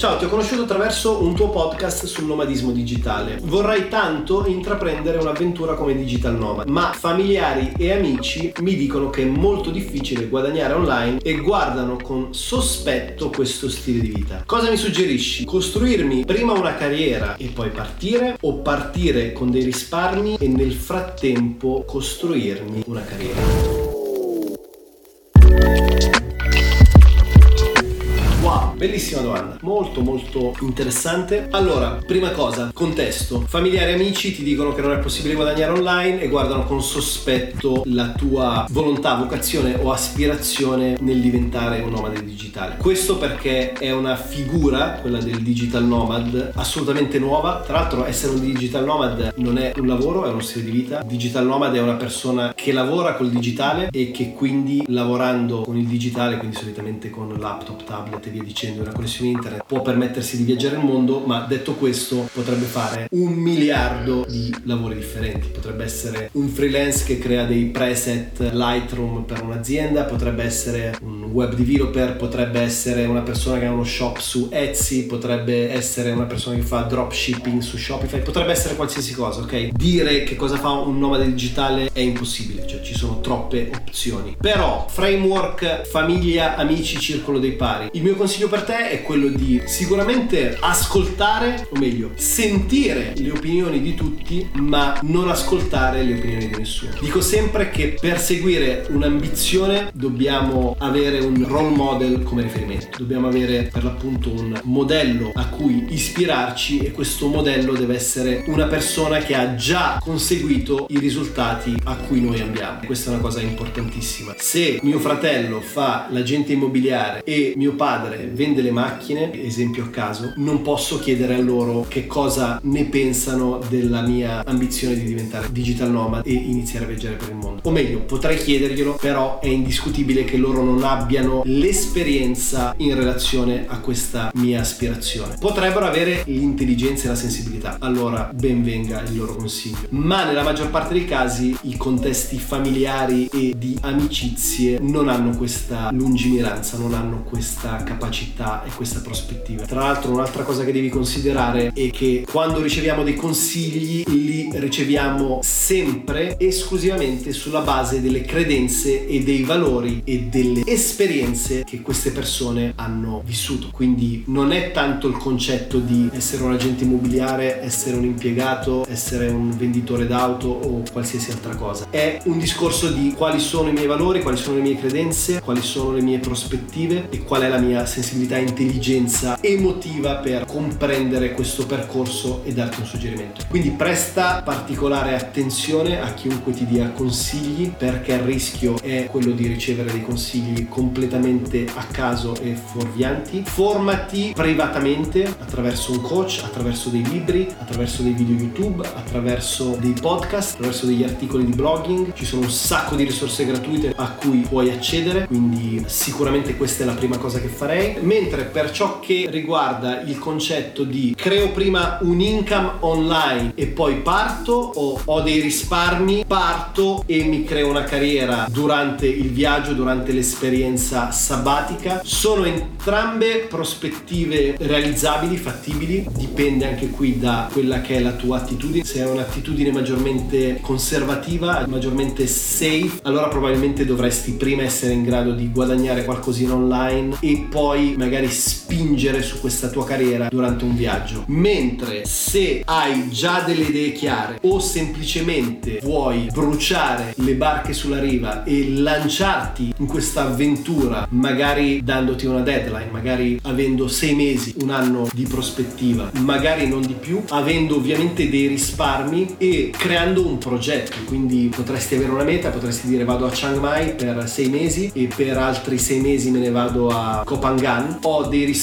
Ciao, ti ho conosciuto attraverso un tuo podcast sul nomadismo digitale. Vorrei tanto intraprendere un'avventura come digital nomad, ma familiari e amici mi dicono che è molto difficile guadagnare online e guardano con sospetto questo stile di vita. Cosa mi suggerisci? Costruirmi prima una carriera e poi partire o partire con dei risparmi e nel frattempo costruirmi una carriera? Bellissima domanda, molto molto interessante. Allora, prima cosa, contesto. Familiari e amici ti dicono che non è possibile guadagnare online e guardano con sospetto la tua volontà, vocazione o aspirazione nel diventare un nomade digitale. Questo perché è una figura, quella del digital nomad, assolutamente nuova. Tra l'altro essere un digital nomad non è un lavoro, è uno stile di vita. Digital nomad è una persona che lavora col digitale e che quindi lavorando con il digitale, quindi solitamente con laptop, tablet e via dicendo, avendo una connessione internet può permettersi di viaggiare il mondo, ma detto questo potrebbe fare un miliardo di lavori differenti. Potrebbe essere un freelance che crea dei preset Lightroom per un'azienda, potrebbe essere un web developer, potrebbe essere una persona che ha uno shop su Etsy, potrebbe essere una persona che fa dropshipping su Shopify, potrebbe essere qualsiasi cosa, ok? Dire che cosa fa un nomade digitale è impossibile, cioè ci sono troppe opzioni. Però framework, famiglia, amici, circolo dei pari. Il mio consiglio per te è quello di sicuramente ascoltare, o meglio, sentire le opinioni di tutti, ma non ascoltare le opinioni di nessuno. Dico sempre che per seguire un'ambizione dobbiamo avere un role model come riferimento, dobbiamo avere per l'appunto un modello a cui ispirarci e questo modello deve essere una persona che ha già conseguito i risultati a cui noi andiamo. Questa è una cosa importantissima. Se mio fratello fa l'agente immobiliare e mio padre vende le macchine, esempio a caso, non posso chiedere a loro che cosa ne pensano della mia ambizione di diventare digital nomad e iniziare a viaggiare per il mondo. O meglio, potrei chiederglielo, però è indiscutibile che loro non abbiano abbiano l'esperienza in relazione a questa mia aspirazione. Potrebbero avere l'intelligenza e la sensibilità, allora ben venga il loro consiglio. Ma nella maggior parte dei casi i contesti familiari e di amicizie non hanno questa lungimiranza, non hanno questa capacità e questa prospettiva. Tra l'altro un'altra cosa che devi considerare è che quando riceviamo dei consigli li riceviamo sempre esclusivamente sulla base delle credenze e dei valori e delle esperienze esperienze che queste persone hanno vissuto. Quindi non è tanto il concetto di essere un agente immobiliare, essere un impiegato, essere un venditore d'auto o qualsiasi altra cosa. È un discorso di quali sono i miei valori, quali sono le mie credenze, quali sono le mie prospettive e qual è la mia sensibilità e intelligenza emotiva per comprendere questo percorso e darti un suggerimento. Quindi presta particolare attenzione a chiunque ti dia consigli perché il rischio è quello di ricevere dei consigli completamente completamente a caso e fuorvianti. Formati privatamente attraverso un coach, attraverso dei libri, attraverso dei video YouTube, attraverso dei podcast, attraverso degli articoli di blogging. Ci sono un sacco di risorse gratuite a cui puoi accedere, quindi sicuramente questa è la prima cosa che farei. Mentre per ciò che riguarda il concetto di creo prima un income online e poi parto o ho dei risparmi, parto e mi creo una carriera durante il viaggio, durante l'esperienza esperienza sabbatica. Sono entrambe prospettive realizzabili, fattibili, dipende anche qui da quella che è la tua attitudine. Se è un'attitudine maggiormente conservativa, maggiormente safe, allora probabilmente dovresti prima essere in grado di guadagnare qualcosina online e poi magari spingere su questa tua carriera durante un viaggio. Mentre se hai già delle idee chiare o semplicemente vuoi bruciare le barche sulla riva e lanciarti in questa avventura magari dandoti una deadline, magari avendo sei mesi, un anno di prospettiva, magari non di più, avendo ovviamente dei risparmi e creando un progetto. Quindi potresti avere una meta, potresti dire vado a Chiang Mai per sei mesi e per altri sei mesi me ne vado a Kopangan. Ho dei risparmi,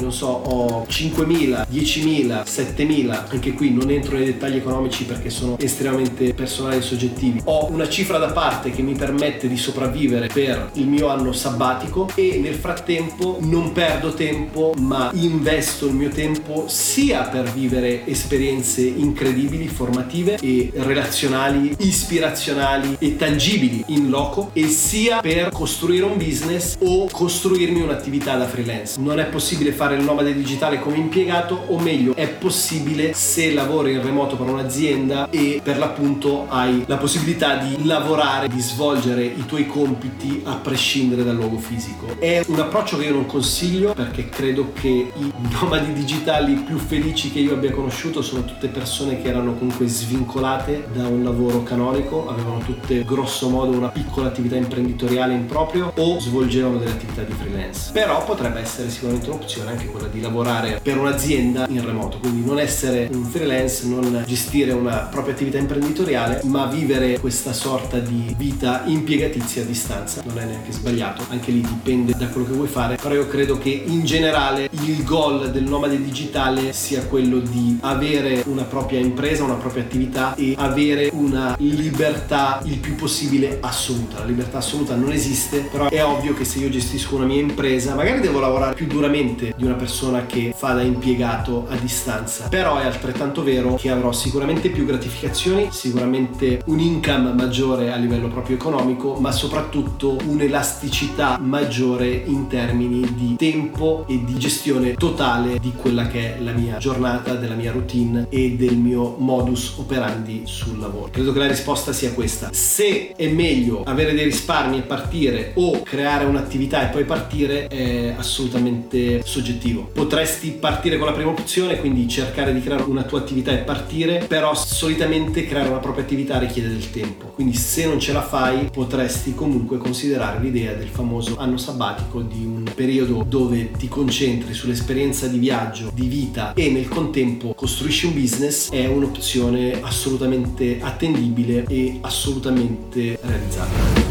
non so, ho 5.000, 10.000, 7.000, anche qui non entro nei dettagli economici perché sono estremamente personali e soggettivi. Ho una cifra da parte che mi permette di sopravvivere per il mio anno sabbatico e nel frattempo non perdo tempo ma investo il mio tempo sia per vivere esperienze incredibili, formative e relazionali, ispirazionali e tangibili in loco e sia per costruire un business o costruirmi un'attività da freelance. Non è possibile fare il nomade digitale come impiegato o meglio è possibile se lavori in remoto per un'azienda e per l'appunto hai la possibilità di lavorare, di svolgere i tuoi compiti a prescindere dal luogo fisico. È un approccio che io non consiglio perché credo che i nomadi digitali più felici che io abbia conosciuto sono tutte persone che erano comunque svincolate da un lavoro canonico, avevano tutte grosso modo una piccola attività imprenditoriale in proprio o svolgevano delle attività di freelance. Però potrebbe essere sicuramente un'opzione anche quella di lavorare per un'azienda in remoto, quindi non essere un freelance, non gestire una propria attività imprenditoriale, ma vivere questa sorta di vita impiegatizia a distanza. Non è neanche sbagliato, anche lì dipende da quello che vuoi fare, però io credo che in generale il goal del nomade digitale sia quello di avere una propria impresa, una propria attività e avere una libertà il più possibile assoluta. La libertà assoluta non esiste, però è ovvio che se io gestisco una mia impresa, magari devo lavorare più duramente di una persona che fa da impiegato a distanza, però è altrettanto vero che avrò sicuramente più gratificazioni, sicuramente un income maggiore a livello proprio economico, ma soprattutto un'elasticità maggiore in termini di tempo e di gestione totale di quella che è la mia giornata, della mia routine e del mio modus operandi sul lavoro. Credo che la risposta sia questa. Se è meglio avere dei risparmi e partire o creare un'attività e poi partire è assolutamente soggettivo. Potresti partire con la prima opzione, quindi cercare di creare una tua attività e partire, però solitamente creare una propria attività richiede del tempo. Quindi se non ce la fai potresti comunque considerare l'idea del famoso anno sabbatico di un periodo dove ti concentri sull'esperienza di viaggio, di vita e nel contempo costruisci un business è un'opzione assolutamente attendibile e assolutamente realizzabile.